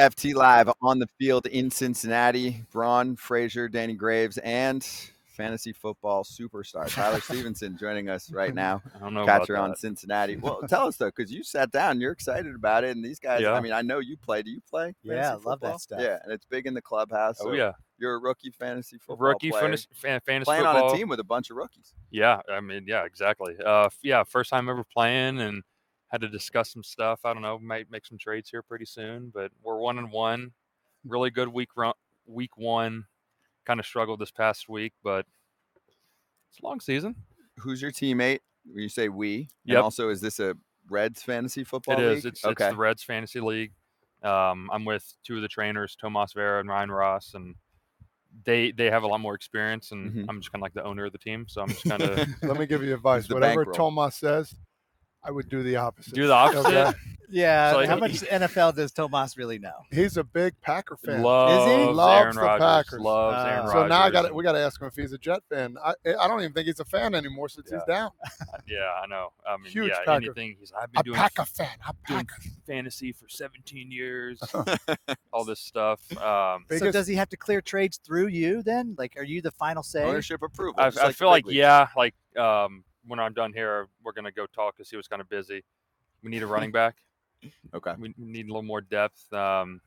FT Live on the field in Cincinnati. Braun, Frazier, Danny Graves, and fantasy football superstar Tyler Stephenson joining us right now. I don't know about Catcher on. Cincinnati. Well, tell us though, because you sat down, you're excited about it, and these guys. Yeah. I mean, I know you play. Do you play? Yeah, I love that stuff. Yeah, and it's big in the clubhouse. Oh yeah, you're a rookie fantasy football rookie player, fantasy, fan, fantasy football. playing football. on a team with a bunch of rookies. Yeah, I mean, yeah, exactly. Uh, yeah, first time ever playing, and had to discuss some stuff. I don't know, might make some trades here pretty soon, but we're one and one. Really good week run, week one. Kind of struggled this past week, but it's a long season. Who's your teammate? When you say we, and Yep. also is this a Reds fantasy football It is. league? It's, okay. it's the Reds Fantasy League. Um, I'm with two of the trainers, Tomas Vera and Ryan Ross, and they they have a lot more experience, and Mhm. I'm just kind of like the owner of the team, so I'm just kind of Let me give you advice. Whatever bankroll. Tomas says, I would do the opposite. do the opposite. Okay? Yeah. So how he- much NFL does Tomas really know? He's a big Packer fan. Loves Loves Aaron the Rodgers. Packers. Loves Ah. Aaron so Rodgers. now I got we got to ask him if he's a Jet fan. I I don't even think he's a fan anymore since he's down. Yeah, I know. I mean, Huge yeah, Packer- anything. He's I've been A doing Packer fan. A doing Packer. fantasy for 17 years. all this stuff. Um, So does he have to clear trades through you then? Like, are you the final say? Ownership approval. I, I the feel like leagues. yeah, like um, when I'm done here, we're gonna go talk because he was kind of busy. We need a running back. Okay. We need a little more depth. Um,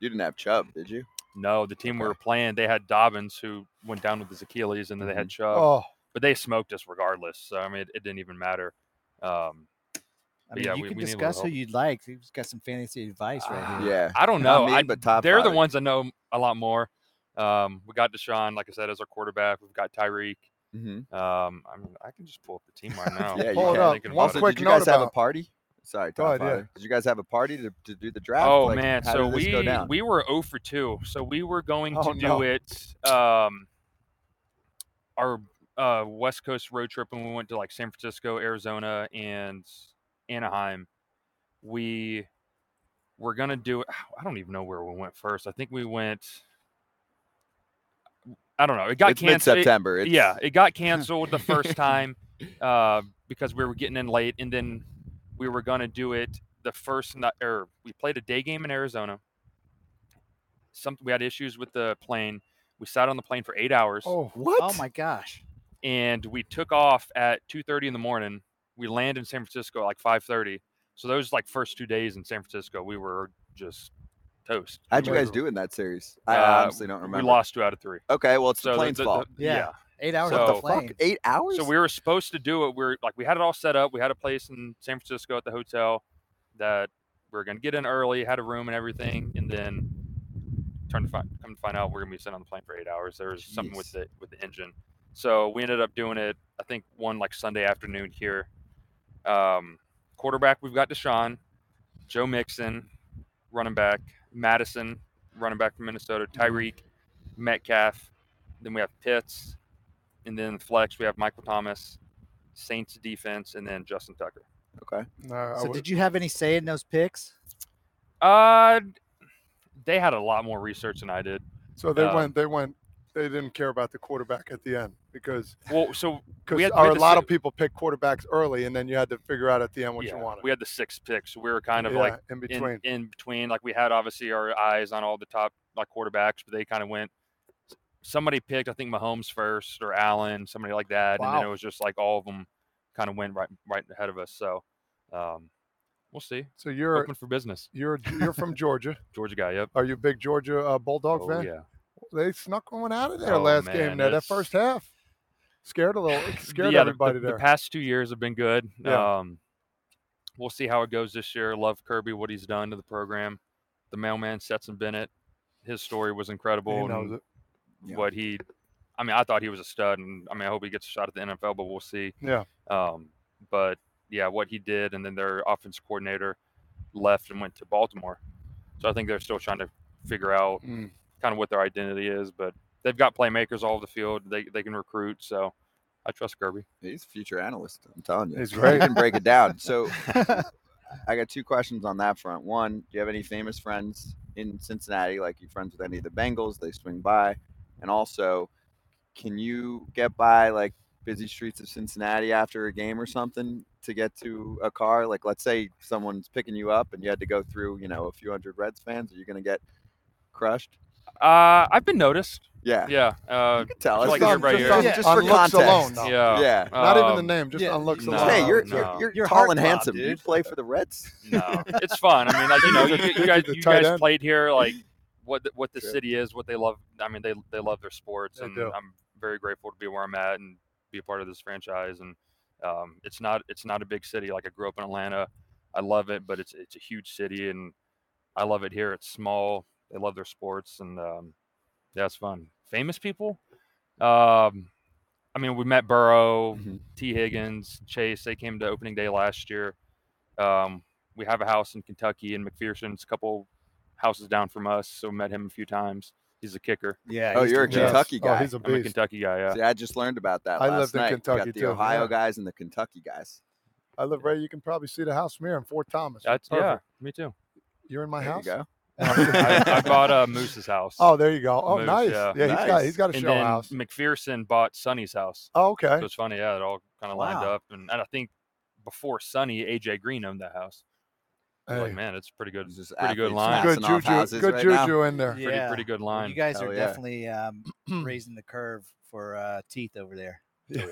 You didn't have Chubb, did you? no, the team we were playing, they had Dobbins who went down with his Achilles, and then they had Chubb, Oh, but they smoked us regardless. So I mean, it, it didn't even matter. Um, I mean, yeah, you we- can we need a little discuss who you'd like. He's got some fantasy advice right here. Yeah. I don't Not know. me, I, but top they're the ones that know a lot more. Um, we got Deshaun, like I said, as our quarterback. We've got Tyreek. Mm-hmm. Um, I mean, I can just pull up the team right now. Yeah, you Pull it can. up. Thinking One about it. Also, quick did you note guys have a about- party? Sorry, Go Top ahead, yeah. Father. Did you guys have a party to, to do the draft? Oh Like, man, how so did this we down? we were 0 for 2. So we were going Oh, to do no. it um our uh West Coast road trip and we went to like San Francisco, Arizona and Anaheim. We were going to do it I don't even know where we went first. I think we went I don't know. It got it's canceled. It- mid-September. It's, yeah, it got canceled the first time uh, because we were getting in late, and then we were going to do it the first night. Or we played a day game in Arizona. Some we had issues with the plane. We sat on the plane for eight hours, oh, What? Oh my gosh. and we took off at two thirty in the morning. We landed in San Francisco at like five thirty. So those like first two days in San Francisco, we were just toast. How'd you guys do in that series? I Uh, honestly don't remember. We lost two out of three. Okay, well, it's So the the- plane's the- fault. the- Yeah. yeah. Eight hours So- on the Fuck, eight hours? So we were supposed to do it. We are like we had it all set up. We had a place in San Francisco at the hotel that we were gonna get in early, had a room and everything, and then turn to find come to find out we're gonna be sitting on the plane for eight hours. There was something with the with the engine. So we ended up doing it. I think one like Sunday afternoon here. Um, quarterback we've got Deshaun, Joe Mixon, running back Mattison, running back from Minnesota, Tyreek, Metcalf. Then we have Pitts, and then flex we have Michael Thomas, Saints defense, and then Justin Tucker. okay. no, I So would- did you have any say in those picks? Uh, they had a lot more research than I did. so they uh, went. They went. They didn't care about the quarterback at the end because Well, so because a lot of people pick quarterbacks early, and then you had to figure out at the end what yeah, you wanted. we had the six picks. So we were kind of Yeah, like in in, between. in between. Like we had obviously our eyes on all the top like quarterbacks, but they kind of went. Somebody picked, I think Mahomes first or Allen, somebody like that, and then it was just like all of them kind of went right right ahead of us. So, um, we'll see. so you're Open for business, you're you're from Georgia. Georgia guy. Yep. Are you a big Georgia uh, Bulldog Oh fan? yeah. They snuck one out of there Oh, last man, game. There, that first half scared a little, scared yeah, the- everybody the, there. The past two years have been good. Yeah. Um, we'll see how it goes this year. Love Kirby, what he's done to the program. The mailman, Stetson Bennett, his story was incredible. He knows it. Yeah. What he, I mean, I thought he was a stud, and I mean, I hope he gets a shot at the NFL, but we'll see. Yeah. Um, but yeah, what he did, and then their offense coordinator left and went to Baltimore. So I think they're still trying to figure out Mm. kind of what their identity is, but they've got playmakers all over the field. They they can recruit, so I trust Kirby. He's a future analyst. I'm telling you. He's He can break it down. So I got two questions on that front. One, do you have any famous friends in Cincinnati? Like you friends with any of the Bengals? They swing by. And also, can you get by like busy streets of Cincinnati after a game or something to get to a car? Like let's say someone's picking you up and you had to go through, you know, a few hundred Reds fans. Are you gonna get crushed? Uh, I've been noticed. Yeah. Yeah. Uh, You can tell. I us. feel like Just on- everybody just here- on- Yeah. just on for looks context. alone, though. yeah. Yeah. Not even the um, name, just yeah. on looks No, alone. hey, you're, no. you're you're You're tall and handsome. Do you play for the Reds? No, it's fun. I mean, like, you know, you, you guys, you guys end. played here. Like, what the, what the Sure. city is, what they love. I mean, they they love their sports, They and do. I'm very grateful to be where I'm at and be a part of this franchise. And um, it's not it's not a big city. Like I grew up in Atlanta. I love it, but it's it's a huge city, and I love it here. It's small. They love their sports, and um, yeah, it's fun. Famous people. Um, I mean, we met Burrow, Mhm. Tee Higgins, Chase. They came to opening day last year. Um, we have a house in Kentucky in McPherson's, a couple houses down from us. So we met him a few times. He's a kicker. Yeah. Oh, you're a the Yes. best. Kentucky Oh, guy. he's a I'm a beast. Kentucky guy. Yeah. See, I just learned about that I last lived in night. You Kentucky, got the too, Ohio yeah. guys and the Kentucky guys. I live right. You can probably see the house from here in Fort Thomas. That's yeah. Perfect. Me too. You're in my There house. you go. I, I bought uh, Moose's house. Oh, there you go. Oh, Moose, nice. yeah. Yeah, he's got he's got a and show then house. McPherson bought Sonny's house. Oh, okay. So okay. it's funny. Yeah, it all kind of lined Wow. up. And, and I think before Sonny, AJ Green owned that house. Hey, like, man, it's pretty good. It's just Pretty good line. good juju. Good right juju now. in there. Yeah. pretty good Well, line. You guys Hell are yeah. definitely um, raising the curve for uh, teeth over there. Yeah,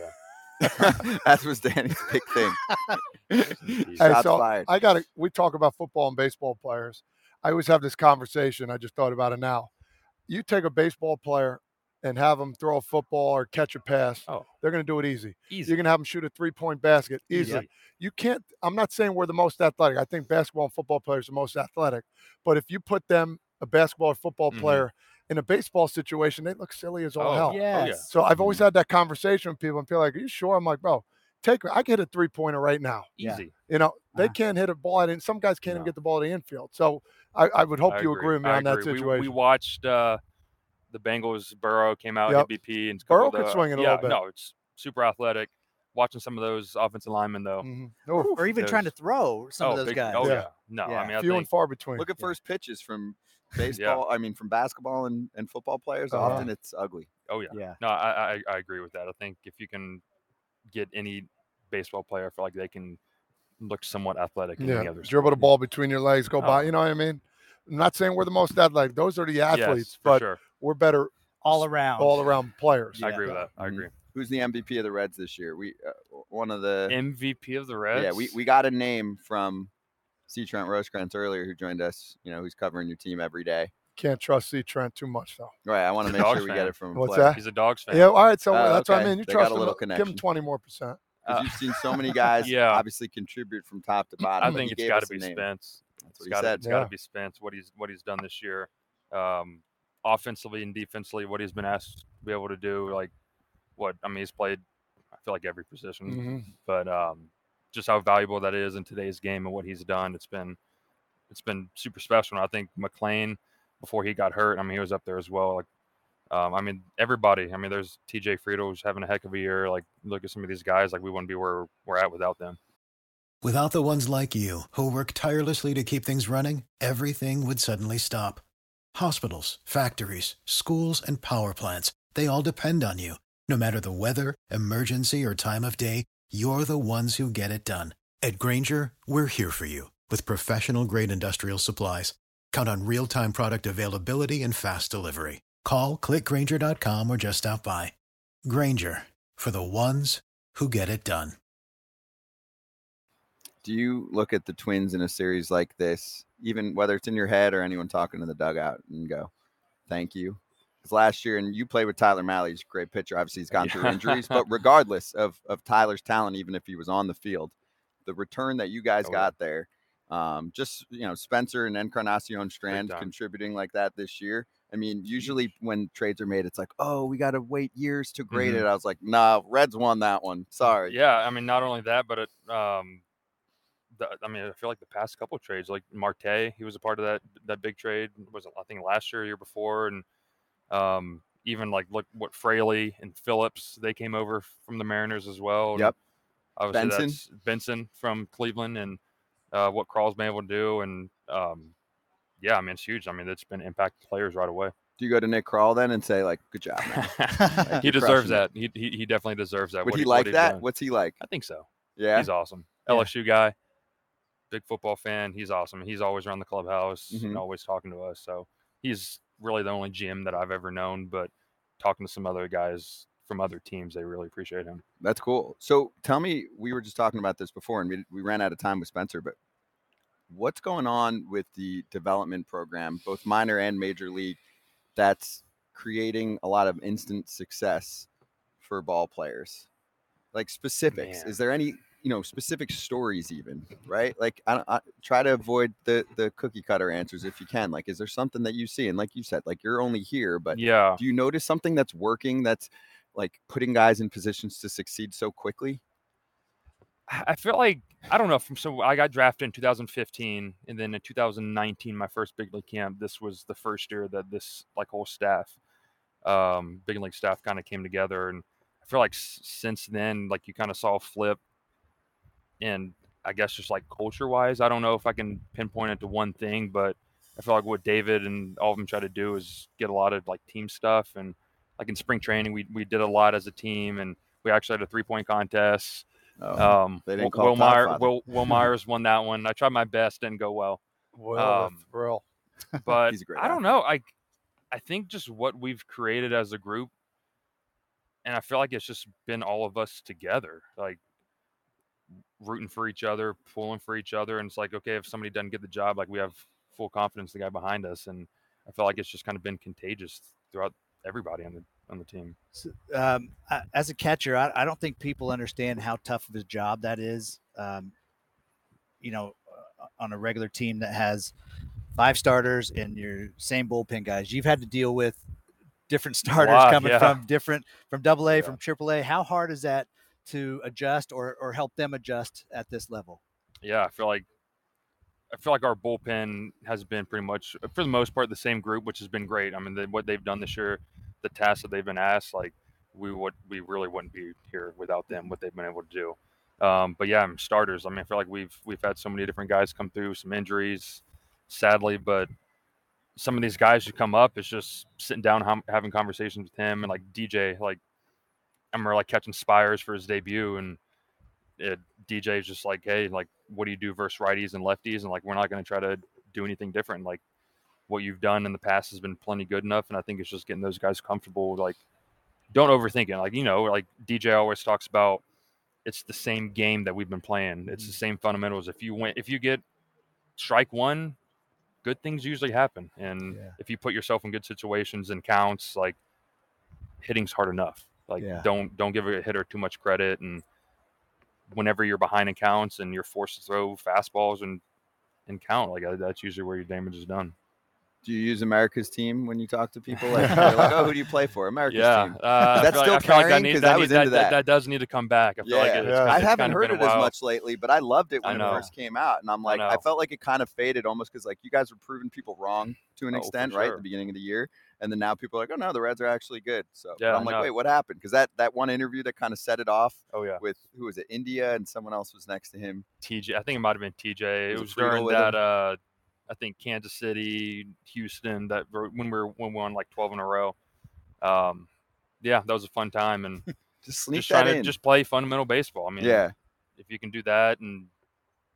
that was Danny's big thing. Hey, so fired. I got to. We talk about football and baseball players. I always have this conversation. I just thought about it now. You take a baseball player and have them throw a football or catch a pass. Oh. They're going to do it easy. Easy. You're going to have them shoot a three point basket easily. Easy. You can't. I'm not saying we're the most athletic. I think basketball and football players are the most athletic. But if you put them, a basketball or football Mhm. player, in a baseball situation, they look silly as all Oh, hell. yeah. Mm-hmm. Yes. So I've always had that conversation with people and feel like, are you sure? I'm like, bro, take I can hit a three pointer right now. Easy. You know, they Uh-huh. can't hit a ball at in some guys can't even get the ball to the infield. So I, I would hope I you agree with me I on that agree. We- situation. We, watched uh, the Bengals. Burrow came out Yep. hit BP and Burrow couple could the- swing it a yeah, little bit. No, it's super athletic. Watching some of those offensive linemen though. Mhm. Oh, Or even trying to throw some oh, of those big- guys. Oh Yeah. yeah. No, Yeah. I mean I few and far between. Look at Yeah. first pitches from baseball. I mean, from basketball and, and football players. Uh-huh. Often it's ugly. oh yeah. Yeah. No, I, I I agree with that. I think if you can get any baseball player, I feel like they can look somewhat athletic in yeah, any other dribble the ball between your legs, go Oh. by. You know what I mean? I'm not saying we're the most athletic. Those are the athletes, yes, but sure. we're better All around. all around players. I agree with that. I Mhm. agree. Who's the MVP of the Reds this year? We uh, one of the MVP of the Reds. yeah. We we got a name from C. Trent Rosecrans earlier who joined us. You know, who's covering your team every day. Can't trust C. Trent too much though. Right. I want to make sure Dogs we fan. get it from a What's player. that? He's a dogs fan. Yeah, all right. So Oh, that's what I mean. You They got trust a him. little Give him twenty more percent. Uh, you've seen so many guys Yeah. obviously contribute from top to bottom. I think it's got to be name. Spence. That's It's what he got said. it's got to be Spence. What he's what he's done this year, um, offensively and defensively, what he's been asked to be able to do. Like what I mean, he's played. I feel like every position, hmm but um, just how valuable that is in today's game and what he's done. It's been it's been super special. And I think McLain before he got hurt. I mean, he was up there as well. Like. Um, I mean, everybody. I mean, there's TJ Friedl who's having a heck of a year. Like, look at some of these guys. Like, we wouldn't be where we're at without them. Without the ones like you, who work tirelessly to keep things running, everything would suddenly stop. Hospitals, factories, schools, and power plants, they all depend on you. No matter the weather, emergency, or time of day, you're the ones who get it done. At Grainger, we're here for you with professional grade industrial supplies. Count on real time product availability and fast delivery. Call clickgrainger.com or just stop by. Grainger for the ones who get it done. Do you look at the Twins in a series like this, even whether it's in your head or anyone talking to the dugout, and go, "Thank you"? Because last year, and you played with Tyler Mahle, he's a great pitcher. Obviously, he's gone through injuries, but regardless of of Tyler's talent, even if he was on the field, the return that you guys Oh, got there, um, just you know, Spencer and Encarnacion Strand contributing like that this year. I mean, usually when trades are made, it's like, oh, we got to wait years to grade Mhm. it. I was like, nah, Reds won that one. Sorry. Yeah, I mean, not only that, but it, um, the, I mean, I feel like the past couple trades, like Marte, he was a part of that that big trade. Was it, I think last year, year before, and um, even like look what Fraley and Phillips, they came over from the Mariners as well. Yep. Obviously, Benson. that's Benson from Cleveland, and uh, what Krall's been able to do, and um, yeah, I mean, it's huge. I mean, it's been impacting players right away. Do you go to Nick Krall then and say like, "Good job, man"? Like, he deserves that. He, he he definitely deserves that. Would what he what like he's that? done. What's he like? I think so. Yeah. He's awesome. Yeah. LSU guy, big football fan. He's awesome. He's always around the clubhouse Mhm. and always talking to us. So he's really the only GM that I've ever known. But talking to some other guys from other teams, they really appreciate him. That's cool. So tell me, we were just talking about this before, and we we ran out of time with Spencer, but what's going on with the development program, both minor and major league, that's creating a lot of instant success for ball players? Like specifics. Man. Is there any you know specific stories even right like I, don't- I try to avoid the the cookie cutter answers if you can like is there something that you see and like you said like you're only here but yeah. do you notice something that's working that's like putting guys in positions to succeed so quickly I feel like I don't know. From so I got drafted in 2015, and then in 2019, my first big league camp. This was the first year that this like whole staff, um, big league staff, kind of came together, and I feel like s- since then, like you kind of saw a flip, and I guess just like culture wise, I don't know if I can pinpoint it to one thing, but I feel like what David and all of them try to do is get a lot of like team stuff, and like in spring training, we we did a lot as a team, and we actually had a three point contest. Oh, Um, they didn't Will, call Will, Meyer, Will, Will Myers won that one. I tried my best, didn't go well. Will Um, the thrill. But He's a great I don't know. I I think just what we've created as a group, and I feel like it's just been all of us together, like rooting for each other, pulling for each other, and it's like okay, if somebody doesn't get the job, like we have full confidence in the guy behind us, and I feel like it's just kind of been contagious throughout everybody on the on the team. So, um, I- as a catcher, I, I don't think people understand how tough of a job that is. Um, you know, uh, on a regular team that has five starters and your same bullpen guys, you've had to deal with different starters coming yeah. from different from Double A, Yeah. from Triple A. How hard is that to adjust or or help them adjust at this level? yeah, I feel like I feel like our bullpen has been pretty much, for the most part, the same group, which has been great. I mean, the, what they've done this year, the tasks that they've been asked, like we would, we really wouldn't be here without them. What they've been able to do. Um, but yeah, I'm starters. I mean, I feel like we've we've had so many different guys come through, some injuries, sadly, but some of these guys who come up, it's just sitting down, hum, having conversations with him, and like DJ, like I remember like catching Spiers for his debut, and Uh, it, DJ is just like, hey, like, what do you do versus righties and lefties? And like, we're not going to try to do anything different. Like, what you've done in the past has been plenty good enough, and I think it's just getting those guys comfortable. Like, don't overthink it. Like, you know, like DJ always talks about, it's the same game that we've been playing. It's the mm. same fundamentals. If you win, if you get strike one, good things usually happen. And Yeah. if you put yourself in good situations and counts, like hitting's hard enough. Like Yeah. don't don't give a hitter too much credit. And whenever you're behind in counts and you're forced to throw fastballs and and count, like uh, that's usually where your damage is done. do you use america's team when you talk to people like, like oh who do you play for america's yeah, team uh, I Is that still like, I feel like carrying? need- 'Cause I need- was into that. that. does need to come back. I feel like Yeah. it's Yeah. kinda- I haven't kinda heard been it as much lately, but I loved it when it first came out, and I'm like, I, know. felt like it kind of faded almost because like you guys were proving people wrong to an Oh, for extent, right, at the beginning of the year, and then now people are like, oh no, the Reds are actually good. So Yeah, I'm like, no. wait, what happened? Because that that one interview that kind of set it off Oh yeah, with who was it, India, and someone else was next to him. TJ. I think it might have been TJ. Was It it was during that. Uh, I think Kansas City, Houston. That when we were when we won like twelve in a row. Um, yeah, that was a fun time and Just sneak just that in. to just play fundamental baseball. I mean, yeah. if you can do that and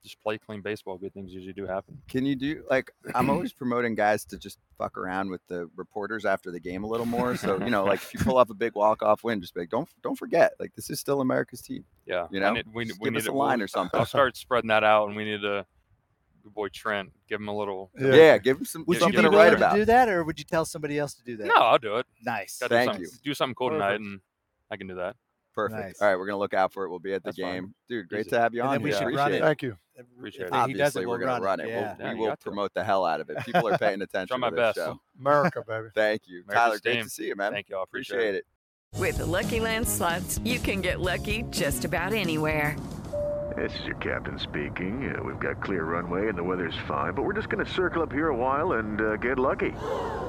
just play clean baseball, good things usually do happen. Can you do like I'm always promoting guys to just fuck around with the reporters after the game a little more. So you know, like if you pull off a big walk off win, just be like, don't don't forget, like this is still America's team. Yeah, You know, need- we, Just we give need us a line we'll- or something. I'll start spreading that out, and we need to. Good boy Trent, give him a little. Yeah. Yeah, give him some Would you something be to willing write to do that, or would you tell somebody else to do that? No, I'll do it. Nice. Gotta Thank do something, you. Do something cool tonight, and I can do that. Perfect. Nice. All right, we're gonna look out for it. We'll be at the That's fine. game, dude. Great Easy. to have you And on. then we here. should run it. Thank you. If Appreciate he it. does Obviously, it, we're we'll gonna run it. Yeah. We'll, Yeah, we will got to. promote the hell out of it. People are paying attention. Try to my this best. show. America, baby. Thank you, America's Tyler. Great team. to see you, man. Thank you. I appreciate, Appreciate it. With the Lucky Land slots, you can get lucky just about anywhere. This is your captain speaking. Uh, we've got clear runway and the weather's fine, but we're just going to circle up here a while and uh, get lucky.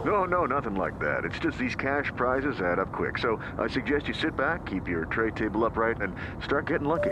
No, no, nothing like that. It's just these cash prizes add up quick. So I suggest you sit back, keep your tray table upright, and start getting lucky.